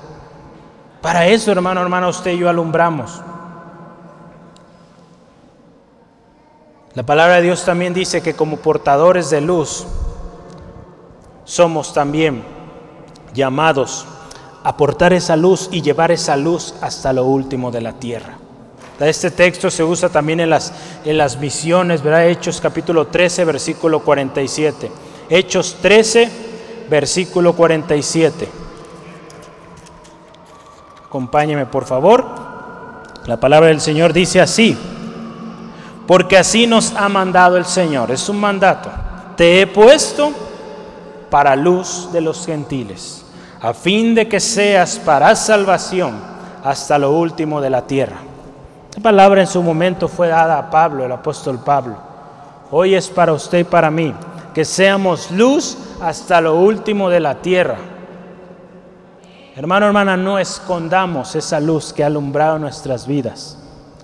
Speaker 1: Para eso, hermano, hermana, usted y yo alumbramos. La palabra de Dios también dice que como portadores de luz, somos también llamados a portar esa luz y llevar esa luz hasta lo último de la tierra. Este texto se usa también en las, en las misiones, ¿verdad? Hechos capítulo 13, versículo 47. Hechos 13, versículo 47. Acompáñeme, por favor. La palabra del Señor dice así, porque así nos ha mandado el Señor, es un mandato. Te he puesto para luz de los gentiles, a fin de que seas para salvación hasta lo último de la tierra. Esta palabra en su momento fue dada a Pablo, el apóstol Pablo. Hoy es para usted y para mí, que seamos luz hasta lo último de la tierra. Hermano, hermana, no escondamos esa luz que ha alumbrado nuestras vidas.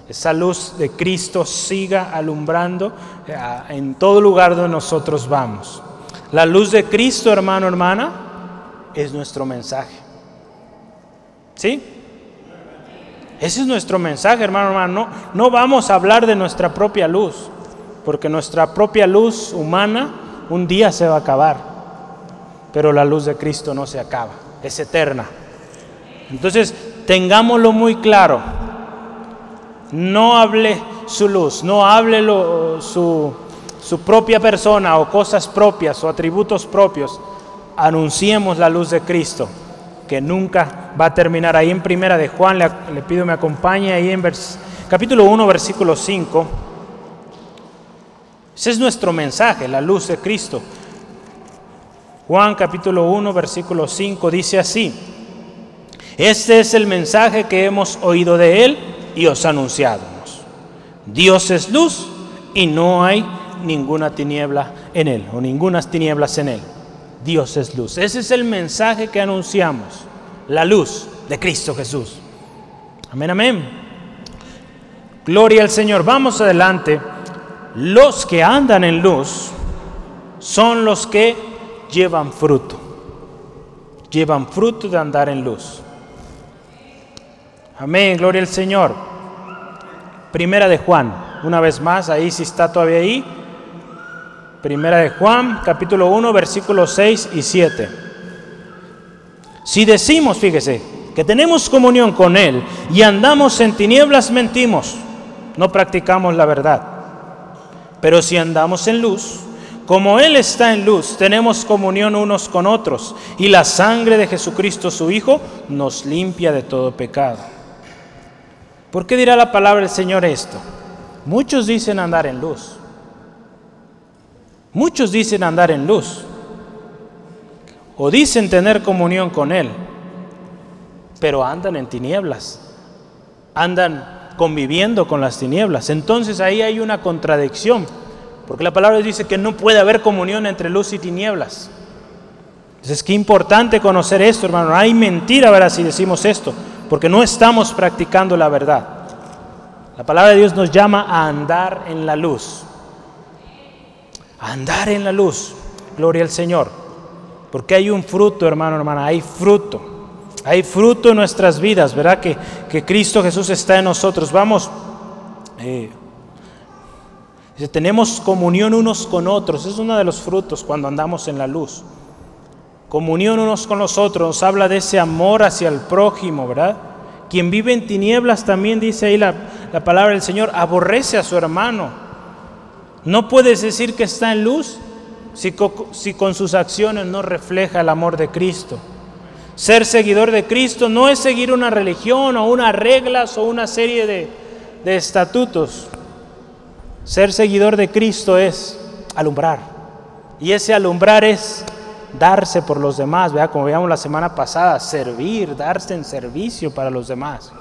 Speaker 1: Esa luz de Cristo siga alumbrando eh, en todo lugar donde nosotros vamos. La luz de Cristo, hermano, hermana, es nuestro mensaje. ¿Sí? Ese es nuestro mensaje, hermano, hermano. No, no vamos a hablar de nuestra propia luz, porque nuestra propia luz humana un día se va a acabar, pero la luz de Cristo no se acaba, es eterna. Entonces, tengámoslo muy claro. No hable su luz, no hable su, su propia persona o cosas propias o atributos propios, anunciemos la luz de Cristo, que nunca va a terminar. Ahí en primera de Juan, le, pido me acompañe, ahí en capítulo 1, versículo 5. Ese es nuestro mensaje, la luz de Cristo. Juan capítulo 1, versículo 5 dice así, este es el mensaje que hemos oído de Él y os anunciado. Dios es luz y no hay ninguna tiniebla en Él o ninguna tinieblas en Él. Dios es luz. Ese es el mensaje que anunciamos, la luz de Cristo Jesús. Amén, amén. Gloria al Señor. Vamos adelante. Los que andan en luz son los que llevan fruto. Llevan fruto de andar en luz. Amén, gloria al Señor. Primera de Juan, una vez más, ahí si está todavía ahí. Primera de Juan, capítulo 1, versículos 6 y 7. Si decimos, fíjese, que tenemos comunión con Él y andamos en tinieblas, mentimos, no practicamos la verdad. Pero si andamos en luz, como Él está en luz, tenemos comunión unos con otros y la sangre de Jesucristo su Hijo nos limpia de todo pecado. ¿Por qué dirá la palabra del Señor esto? Muchos dicen andar en luz. Muchos dicen andar en luz. O dicen tener comunión con Él. Pero andan en tinieblas. Andan conviviendo con las tinieblas. Entonces ahí hay una contradicción. Porque la palabra dice que no puede haber comunión entre luz y tinieblas. Entonces, qué importante conocer esto, hermano. Hay mentira, ¿verdad? Si decimos esto porque no estamos practicando la verdad. La palabra de Dios nos llama a andar en la luz. A andar en la luz. Gloria al Señor. Porque hay un fruto, hermano, hermana, hay fruto. Hay fruto en nuestras vidas, ¿verdad? Que, que Cristo Jesús está en nosotros. Vamos, eh, tenemos comunión unos con otros. Es uno de los frutos cuando andamos en la luz comunión unos con los otros, nos habla de ese amor hacia el prójimo, ¿verdad? Quien vive en tinieblas también dice ahí la, palabra del Señor, aborrece a su hermano. No puedes decir que está en luz si con sus acciones no refleja el amor de Cristo. Ser seguidor de Cristo no es seguir una religión o unas reglas o una serie de, de estatutos. Ser seguidor de Cristo es alumbrar. Y ese alumbrar es darse por los demás, ¿verdad? como veíamos la semana pasada, servir, darse en servicio para los demás.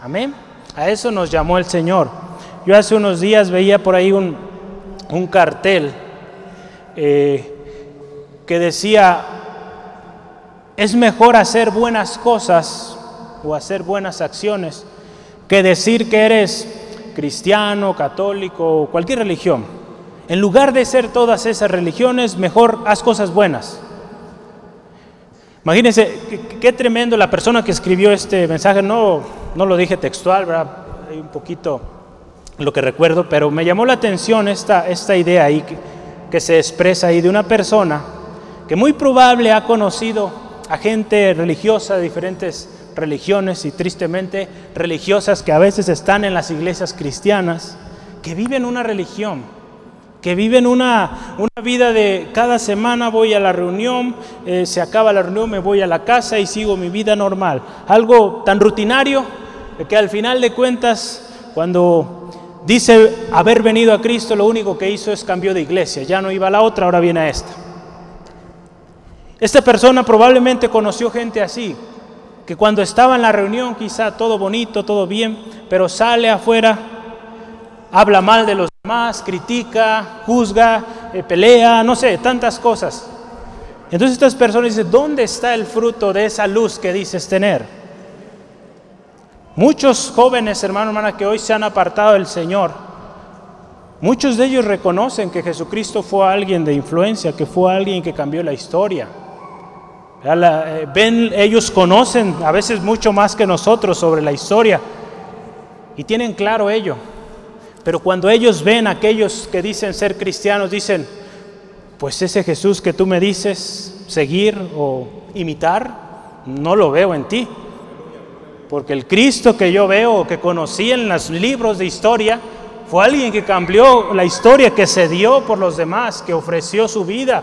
Speaker 1: Amén. A eso nos llamó el Señor. Yo hace unos días veía por ahí un, cartel eh, que decía, es mejor hacer buenas cosas o hacer buenas acciones que decir que eres cristiano, católico o cualquier religión. En lugar de ser todas esas religiones, mejor haz cosas buenas. Imagínense qué, tremendo la persona que escribió este mensaje, no, no lo dije textual. Hay un poquito lo que recuerdo, pero me llamó la atención esta, esta idea ahí que, que se expresa ahí de una persona que muy probable ha conocido a gente religiosa de diferentes religiones y tristemente religiosas que a veces están en las iglesias cristianas, que viven una religión que viven una, una vida de cada semana voy a la reunión, eh, se acaba la reunión, me voy a la casa y sigo mi vida normal. Algo tan rutinario que al final de cuentas, cuando dice haber venido a Cristo, lo único que hizo es cambió de iglesia. Ya no iba a la otra, ahora viene a esta. Esta persona probablemente conoció gente así, que cuando estaba en la reunión quizá todo bonito, todo bien, pero sale afuera, habla mal de los más, critica, juzga, eh, pelea, no sé, tantas cosas. Entonces estas personas dicen, ¿dónde está el fruto de esa luz que dices tener? Muchos jóvenes, hermano, hermana, que hoy se han apartado del Señor, muchos de ellos reconocen que Jesucristo fue alguien de influencia, que fue alguien que cambió la historia. Eh, ven, ellos conocen a veces mucho más que nosotros sobre la historia y tienen claro ello. Pero cuando ellos ven a aquellos que dicen ser cristianos, dicen, pues ese Jesús que tú me dices seguir o imitar, no lo veo en ti. Porque el Cristo que yo veo, que conocí en los libros de historia, fue alguien que cambió la historia, que se dio por los demás, que ofreció su vida,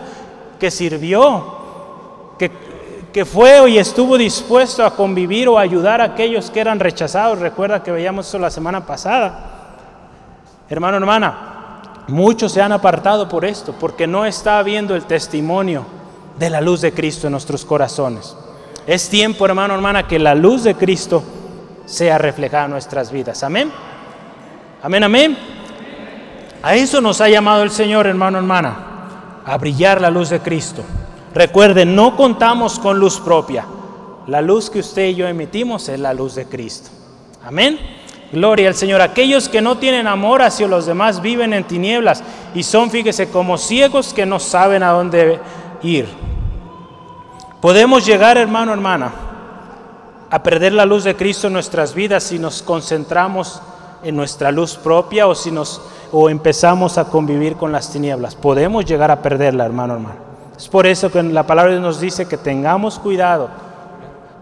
Speaker 1: que sirvió, que, que fue y estuvo dispuesto a convivir o ayudar a aquellos que eran rechazados. Recuerda que veíamos eso la semana pasada. Hermano, hermana, Muchos se han apartado por esto, porque no está habiendo el testimonio de la luz de Cristo en nuestros corazones. Es tiempo, hermano, hermana, que la luz de Cristo sea reflejada en nuestras vidas. Amén. Amén, amén. A eso nos ha llamado el Señor, hermano, hermana, a brillar la luz de Cristo. Recuerden, no contamos con luz propia. La luz que usted y yo emitimos es la luz de Cristo. Amén. Gloria al Señor. Aquellos que no tienen amor hacia los demás viven en tinieblas y son, fíjese, como ciegos que no saben a dónde ir. Podemos llegar, hermano, hermana, a perder la luz de Cristo en nuestras vidas si nos concentramos en nuestra luz propia o si nos o empezamos a convivir con las tinieblas. Podemos llegar a perderla, hermano, hermano. Es por eso que la palabra nos dice que tengamos cuidado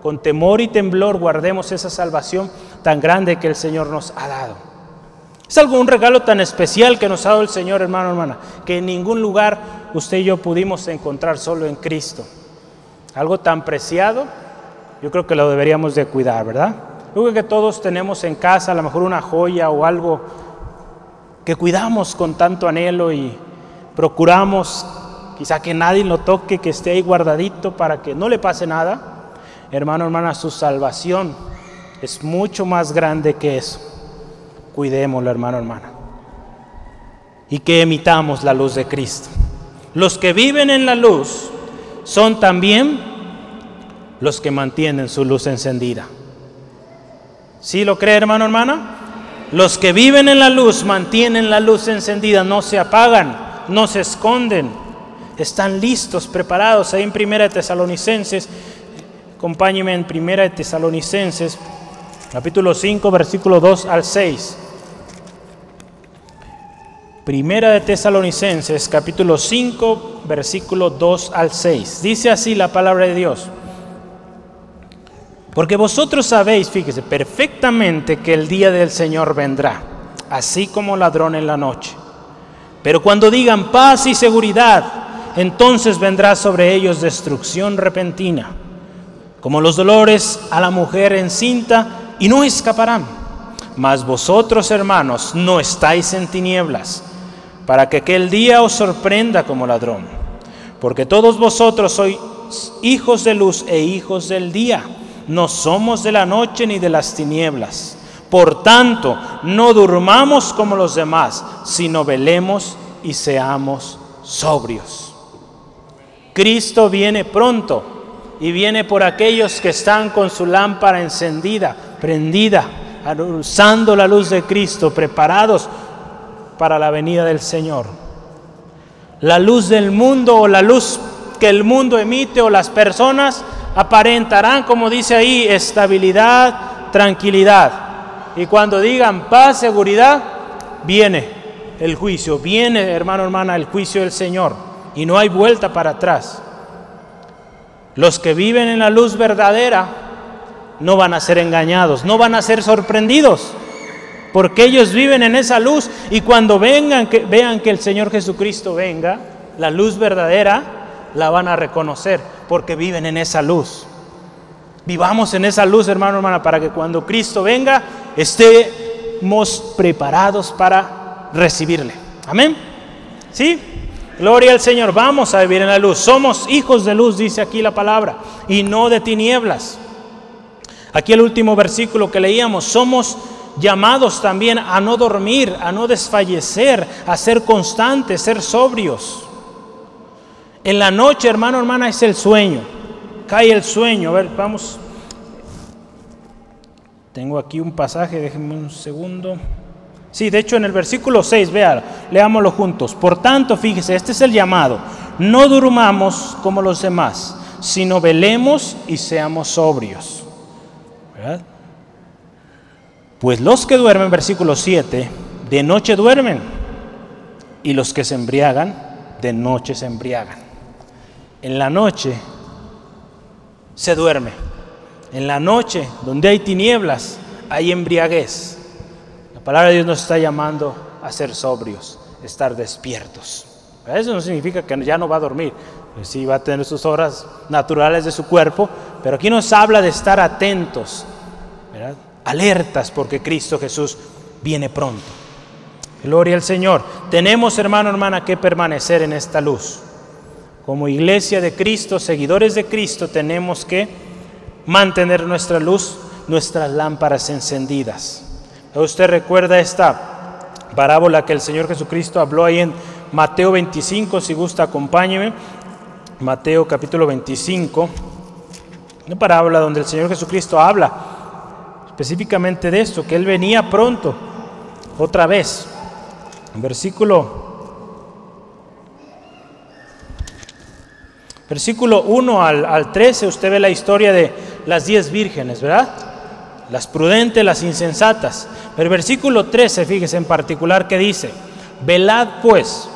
Speaker 1: con temor y temblor guardemos esa salvación tan grande que el Señor nos ha dado. Es algo, un regalo tan especial que nos ha dado el Señor, hermano, hermana, que en ningún lugar usted y yo pudimos encontrar solo en Cristo. Algo tan preciado, yo creo que lo deberíamos de cuidar, ¿verdad? Yo creo que todos tenemos en casa a lo mejor una joya o algo que cuidamos con tanto anhelo y procuramos quizá que nadie lo toque, que esté ahí guardadito para que no le pase nada. Hermano, hermana, su salvación es mucho más grande que eso. Cuidémoslo, hermano, hermana. Y que emitamos la luz de Cristo. Los que viven en la luz son también los que mantienen su luz encendida. ¿Sí lo cree, hermano, hermana? Los que viven en la luz mantienen la luz encendida, no se apagan, no se esconden, están listos, preparados. Ahí en Primera de Tesalonicenses Acompáñeme en Primera de Tesalonicenses, capítulo 5, versículo 2 al 6. Primera de Tesalonicenses, capítulo 5, versículo 2 al 6. Dice así la palabra de Dios. Porque vosotros sabéis, fíjese, perfectamente que el día del Señor vendrá, así como ladrón en la noche. Pero cuando digan paz y seguridad, entonces vendrá sobre ellos destrucción repentina como los dolores a la mujer encinta, y no escaparán. Mas vosotros, hermanos, no estáis en tinieblas, para que aquel día os sorprenda como ladrón. Porque todos vosotros sois hijos de luz e hijos del día. No somos de la noche ni de las tinieblas. Por tanto, no durmamos como los demás, sino velemos y seamos sobrios. Cristo viene pronto y viene por aquellos que están con su lámpara encendida, prendida, usando la luz de Cristo, preparados para la venida del Señor. La luz del mundo o la luz que el mundo emite o las personas aparentarán, como dice ahí, estabilidad, tranquilidad. Y cuando digan paz, seguridad, viene el juicio, viene, hermano, hermana, el juicio del Señor. Y no hay vuelta para atrás. Los que viven en la luz verdadera no van a ser engañados, no van a ser sorprendidos, porque ellos viven en esa luz y cuando vengan, que, vean que el Señor Jesucristo venga, la luz verdadera la van a reconocer, porque viven en esa luz. Vivamos en esa luz, hermano, hermana, para que cuando Cristo venga estemos preparados para recibirle. Amén. ¿Sí? Gloria al Señor, vamos a vivir en la luz. Somos hijos de luz, dice aquí la palabra, y no de tinieblas. Aquí el último versículo que leíamos, somos llamados también a no dormir, a no desfallecer, a ser constantes, ser sobrios. En la noche, hermano, hermana, es el sueño. Cae el sueño. A ver, vamos. Tengo aquí un pasaje, déjenme un segundo. Sí, de hecho en el versículo 6, vea, leámoslo juntos. Por tanto, fíjese, este es el llamado. No durmamos como los demás, sino velemos y seamos sobrios. Pues los que duermen, versículo 7, de noche duermen, y los que se embriagan, de noche se embriagan. En la noche se duerme. En la noche, donde hay tinieblas, hay embriaguez palabra de Dios nos está llamando a ser sobrios, estar despiertos. Eso no significa que ya no va a dormir, pues sí va a tener sus horas naturales de su cuerpo, pero aquí nos habla de estar atentos, alertas, porque Cristo Jesús viene pronto. Gloria al Señor. Tenemos, hermano, hermana, que permanecer en esta luz. Como iglesia de Cristo, seguidores de Cristo, tenemos que mantener nuestra luz, nuestras lámparas encendidas. Usted recuerda esta parábola que el Señor Jesucristo habló ahí en Mateo 25, si gusta, acompáñeme. Mateo capítulo 25, una parábola donde el Señor Jesucristo habla específicamente de esto, que Él venía pronto, otra vez. Versículo, versículo 1 al, al 13, usted ve la historia de las diez vírgenes, ¿verdad? Las prudentes, las insensatas. Pero el versículo 13, fíjese en particular que dice, velad pues,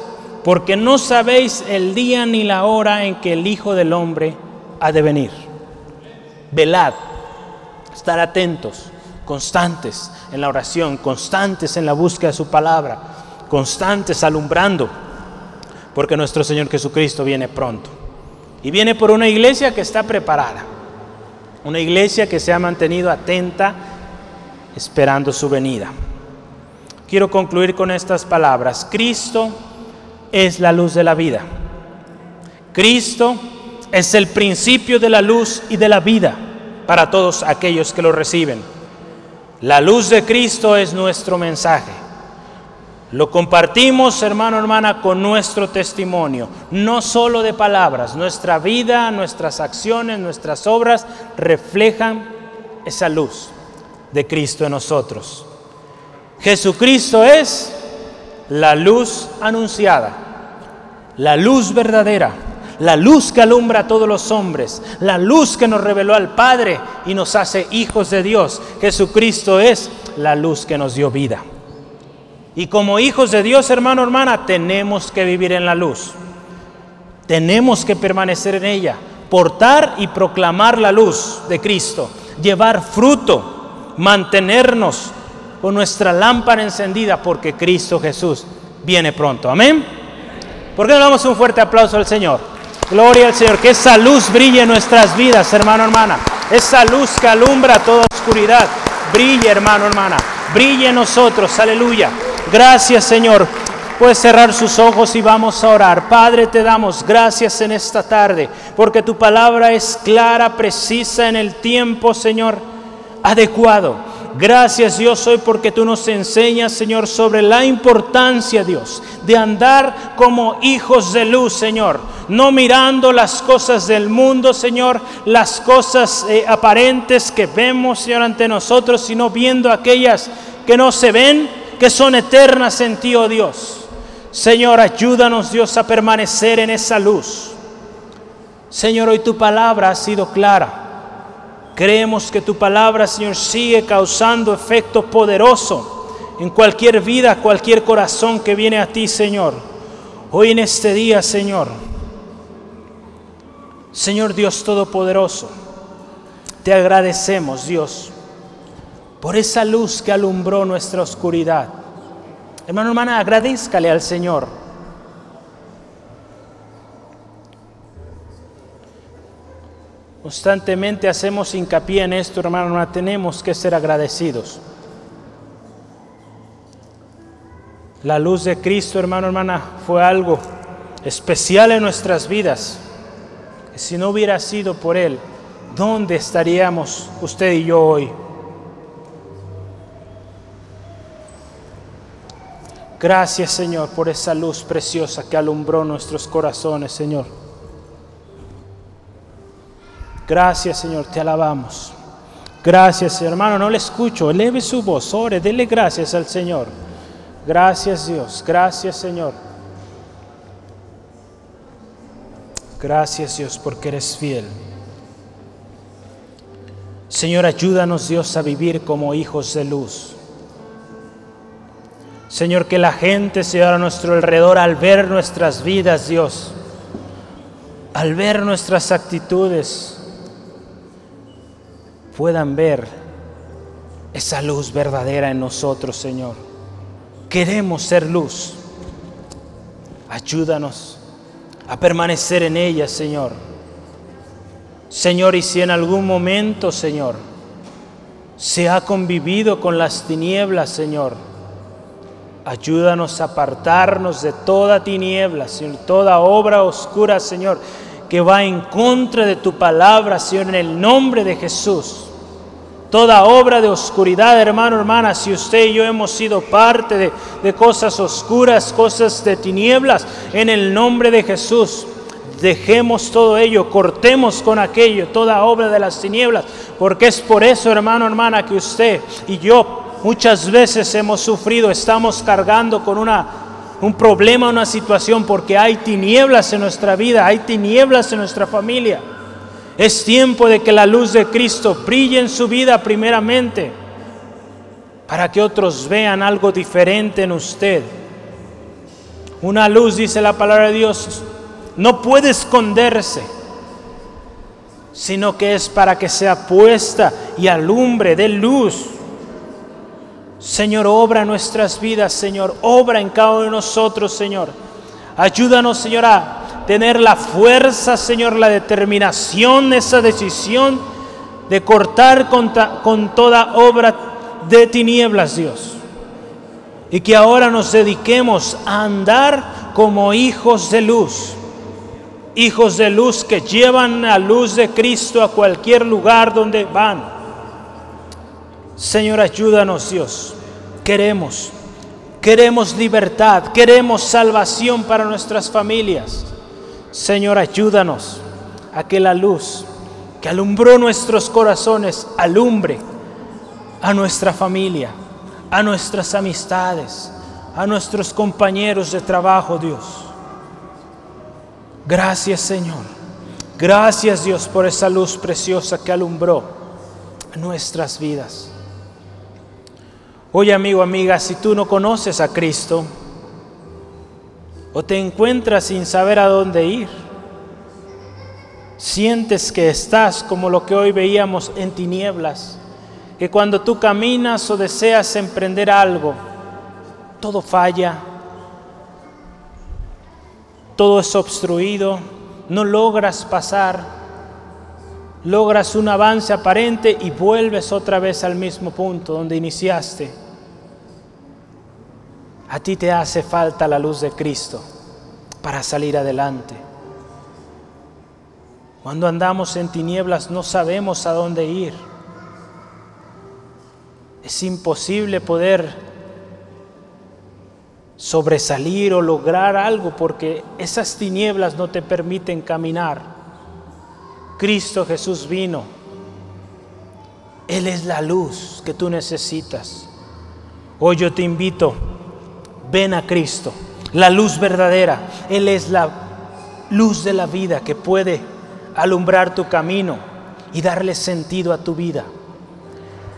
Speaker 1: porque no sabéis el día ni la hora en que el Hijo del Hombre ha de venir. Velad, estar atentos, constantes en la oración, constantes en la búsqueda de su palabra, constantes alumbrando, porque nuestro Señor Jesucristo viene pronto. Y viene por una iglesia que está preparada, una iglesia que se ha mantenido atenta esperando su venida. Quiero concluir con estas palabras. Cristo es la luz de la vida. Cristo es el principio de la luz y de la vida para todos aquellos que lo reciben. La luz de Cristo es nuestro mensaje. Lo compartimos, hermano, hermana, con nuestro testimonio, no solo de palabras. Nuestra vida, nuestras acciones, nuestras obras reflejan esa luz de Cristo en nosotros. Jesucristo es la luz anunciada, la luz verdadera, la luz que alumbra a todos los hombres, la luz que nos reveló al Padre y nos hace hijos de Dios. Jesucristo es la luz que nos dio vida. Y como hijos de Dios, hermano, hermana, tenemos que vivir en la luz. Tenemos que permanecer en ella, portar y proclamar la luz de Cristo, llevar fruto, mantenernos con nuestra lámpara encendida porque Cristo Jesús viene pronto. Amén. ¿Por qué no damos un fuerte aplauso al Señor? Gloria al Señor. Que esa luz brille en nuestras vidas, hermano, hermana. Esa luz que alumbra toda oscuridad. Brille, hermano, hermana. Brille en nosotros. Aleluya. Gracias Señor. Puedes cerrar sus ojos y vamos a orar. Padre, te damos gracias en esta tarde, porque tu palabra es clara, precisa en el tiempo, Señor, adecuado. Gracias Dios hoy porque tú nos enseñas, Señor, sobre la importancia, Dios, de andar como hijos de luz, Señor. No mirando las cosas del mundo, Señor, las cosas eh, aparentes que vemos, Señor, ante nosotros, sino viendo aquellas que no se ven que son eternas en ti, oh Dios. Señor, ayúdanos, Dios, a permanecer en esa luz. Señor, hoy tu palabra ha sido clara. Creemos que tu palabra, Señor, sigue causando efecto poderoso en cualquier vida, cualquier corazón que viene a ti, Señor. Hoy en este día, Señor, Señor Dios Todopoderoso, te agradecemos, Dios por esa luz que alumbró nuestra oscuridad. Hermano, hermana, agradezcale al Señor. Constantemente hacemos hincapié en esto, hermano, hermana, tenemos que ser agradecidos. La luz de Cristo, hermano, hermana, fue algo especial en nuestras vidas. Si no hubiera sido por Él, ¿dónde estaríamos usted y yo hoy? Gracias Señor por esa luz preciosa que alumbró nuestros corazones, Señor. Gracias Señor, te alabamos. Gracias hermano, no le escucho, eleve su voz, ore, dele gracias al Señor. Gracias Dios, gracias Señor. Gracias Dios porque eres fiel. Señor, ayúdanos Dios a vivir como hijos de luz. Señor, que la gente, Señor, a nuestro alrededor, al ver nuestras vidas, Dios, al ver nuestras actitudes, puedan ver esa luz verdadera en nosotros, Señor. Queremos ser luz. Ayúdanos a permanecer en ella, Señor. Señor, y si en algún momento, Señor, se ha convivido con las tinieblas, Señor, Ayúdanos a apartarnos de toda tiniebla, Señor, toda obra oscura, Señor, que va en contra de tu palabra, Señor, en el nombre de Jesús. Toda obra de oscuridad, hermano, hermana, si usted y yo hemos sido parte de, de cosas oscuras, cosas de tinieblas, en el nombre de Jesús, dejemos todo ello, cortemos con aquello, toda obra de las tinieblas, porque es por eso, hermano, hermana, que usted y yo muchas veces hemos sufrido, estamos cargando con una, un problema, una situación, porque hay tinieblas en nuestra vida, hay tinieblas en nuestra familia. Es tiempo de que la luz de Cristo brille en su vida primeramente, para que otros vean algo diferente en usted. Una luz, dice la palabra de Dios, no puede esconderse, sino que es para que sea puesta y alumbre de luz. Señor, obra nuestras vidas, Señor, obra en cada uno de nosotros, Señor. Ayúdanos, Señor, a tener la fuerza, Señor, la determinación, esa decisión de cortar con, con toda obra de tinieblas, Dios. Y que ahora nos dediquemos a andar como hijos de luz hijos de luz que llevan la luz de Cristo a cualquier lugar donde van. Señor, ayúdanos Dios. Queremos, queremos libertad, queremos salvación para nuestras familias. Señor, ayúdanos a que la luz que alumbró nuestros corazones alumbre a nuestra familia, a nuestras amistades, a nuestros compañeros de trabajo, Dios. Gracias Señor. Gracias Dios por esa luz preciosa que alumbró nuestras vidas. Oye amigo, amiga, si tú no conoces a Cristo o te encuentras sin saber a dónde ir, sientes que estás como lo que hoy veíamos en tinieblas, que cuando tú caminas o deseas emprender algo, todo falla, todo es obstruido, no logras pasar, logras un avance aparente y vuelves otra vez al mismo punto donde iniciaste. A ti te hace falta la luz de Cristo para salir adelante. Cuando andamos en tinieblas no sabemos a dónde ir. Es imposible poder sobresalir o lograr algo porque esas tinieblas no te permiten caminar. Cristo Jesús vino. Él es la luz que tú necesitas. Hoy yo te invito, ven a Cristo, la luz verdadera. Él es la luz de la vida que puede alumbrar tu camino y darle sentido a tu vida.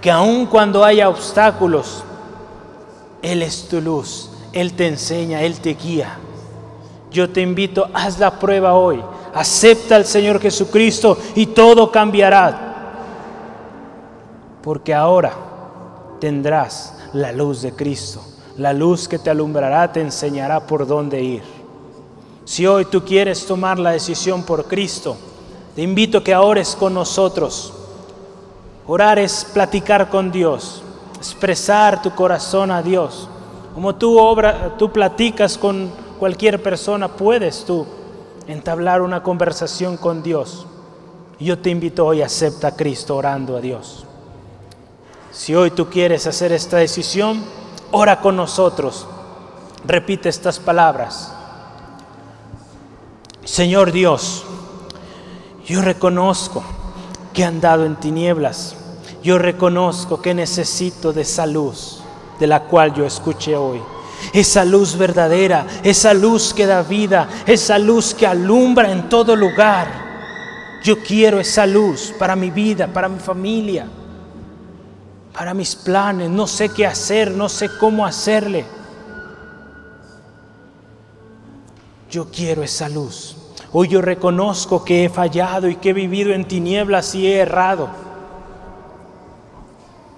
Speaker 1: Que aun cuando haya obstáculos, Él es tu luz él te enseña, Él te guía. Yo te invito, haz la prueba hoy. Acepta al Señor Jesucristo y todo cambiará. Porque ahora tendrás la luz de Cristo. La luz que te alumbrará te enseñará por dónde ir. Si hoy tú quieres tomar la decisión por Cristo, te invito a que ores con nosotros. Orar es platicar con Dios, expresar tu corazón a Dios. Como tú, obra, tú platicas con cualquier persona, puedes tú entablar una conversación con Dios. Yo te invito hoy, acepta a Cristo orando a Dios. Si hoy tú quieres hacer esta decisión, ora con nosotros. Repite estas palabras. Señor Dios, yo reconozco que he andado en tinieblas. Yo reconozco que necesito de esa luz de la cual yo escuché hoy. Esa luz verdadera, esa luz que da vida, esa luz que alumbra en todo lugar. Yo quiero esa luz para mi vida, para mi familia, para mis planes. No sé qué hacer, no sé cómo hacerle. Yo quiero esa luz. Hoy yo reconozco que he fallado y que he vivido en tinieblas y he errado.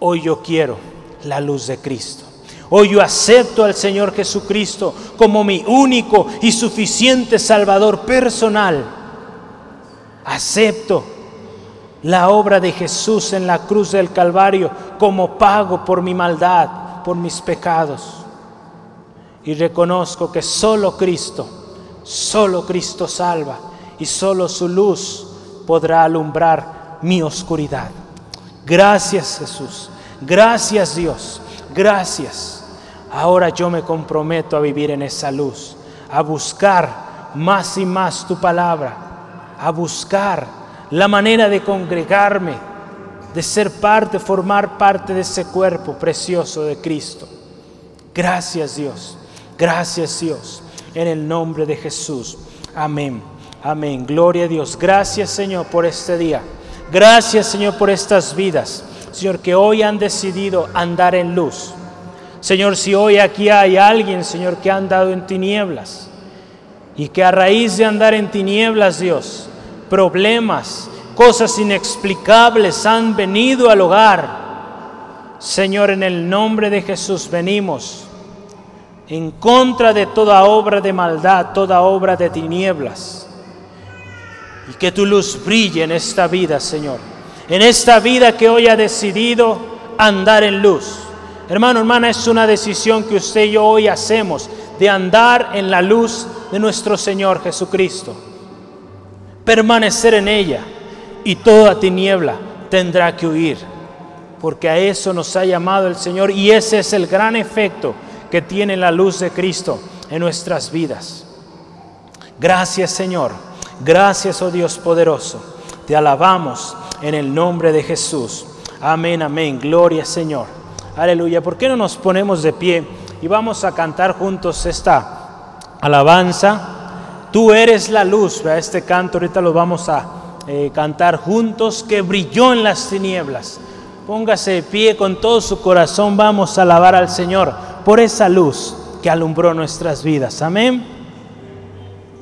Speaker 1: Hoy yo quiero la luz de Cristo. Hoy yo acepto al Señor Jesucristo como mi único y suficiente Salvador personal. Acepto la obra de Jesús en la cruz del Calvario como pago por mi maldad, por mis pecados. y reconozco que solo Cristo, solo Cristo salva y solo su luz podrá alumbrar mi oscuridad. Gracias Jesús, gracias Dios, gracias. Ahora yo me comprometo a vivir en esa luz, a buscar más y más tu palabra, a buscar la manera de congregarme, de ser parte, formar parte de ese cuerpo precioso de Cristo. Gracias Dios, gracias Dios, en el nombre de Jesús. Amén, amén. Gloria a Dios. Gracias Señor por este día. Gracias Señor por estas vidas. Señor, que hoy han decidido andar en luz. Señor, si hoy aquí hay alguien, Señor, que ha andado en tinieblas y que a raíz de andar en tinieblas, Dios, problemas, cosas inexplicables han venido al hogar. Señor, en el nombre de Jesús venimos en contra de toda obra de maldad, toda obra de tinieblas. Y que tu luz brille en esta vida, Señor. En esta vida que hoy ha decidido andar en luz. Hermano, hermana, es una decisión que usted y yo hoy hacemos de andar en la luz de nuestro Señor Jesucristo. Permanecer en ella y toda tiniebla tendrá que huir, porque a eso nos ha llamado el Señor y ese es el gran efecto que tiene la luz de Cristo en nuestras vidas. Gracias Señor, gracias oh Dios poderoso, te alabamos en el nombre de Jesús. Amén, amén, gloria Señor. Aleluya, ¿por qué no nos ponemos de pie y vamos a cantar juntos esta alabanza? Tú eres la luz, este canto ahorita lo vamos a eh, cantar juntos, que brilló en las tinieblas. Póngase de pie con todo su corazón, vamos a alabar al Señor por esa luz que alumbró nuestras vidas. Amén.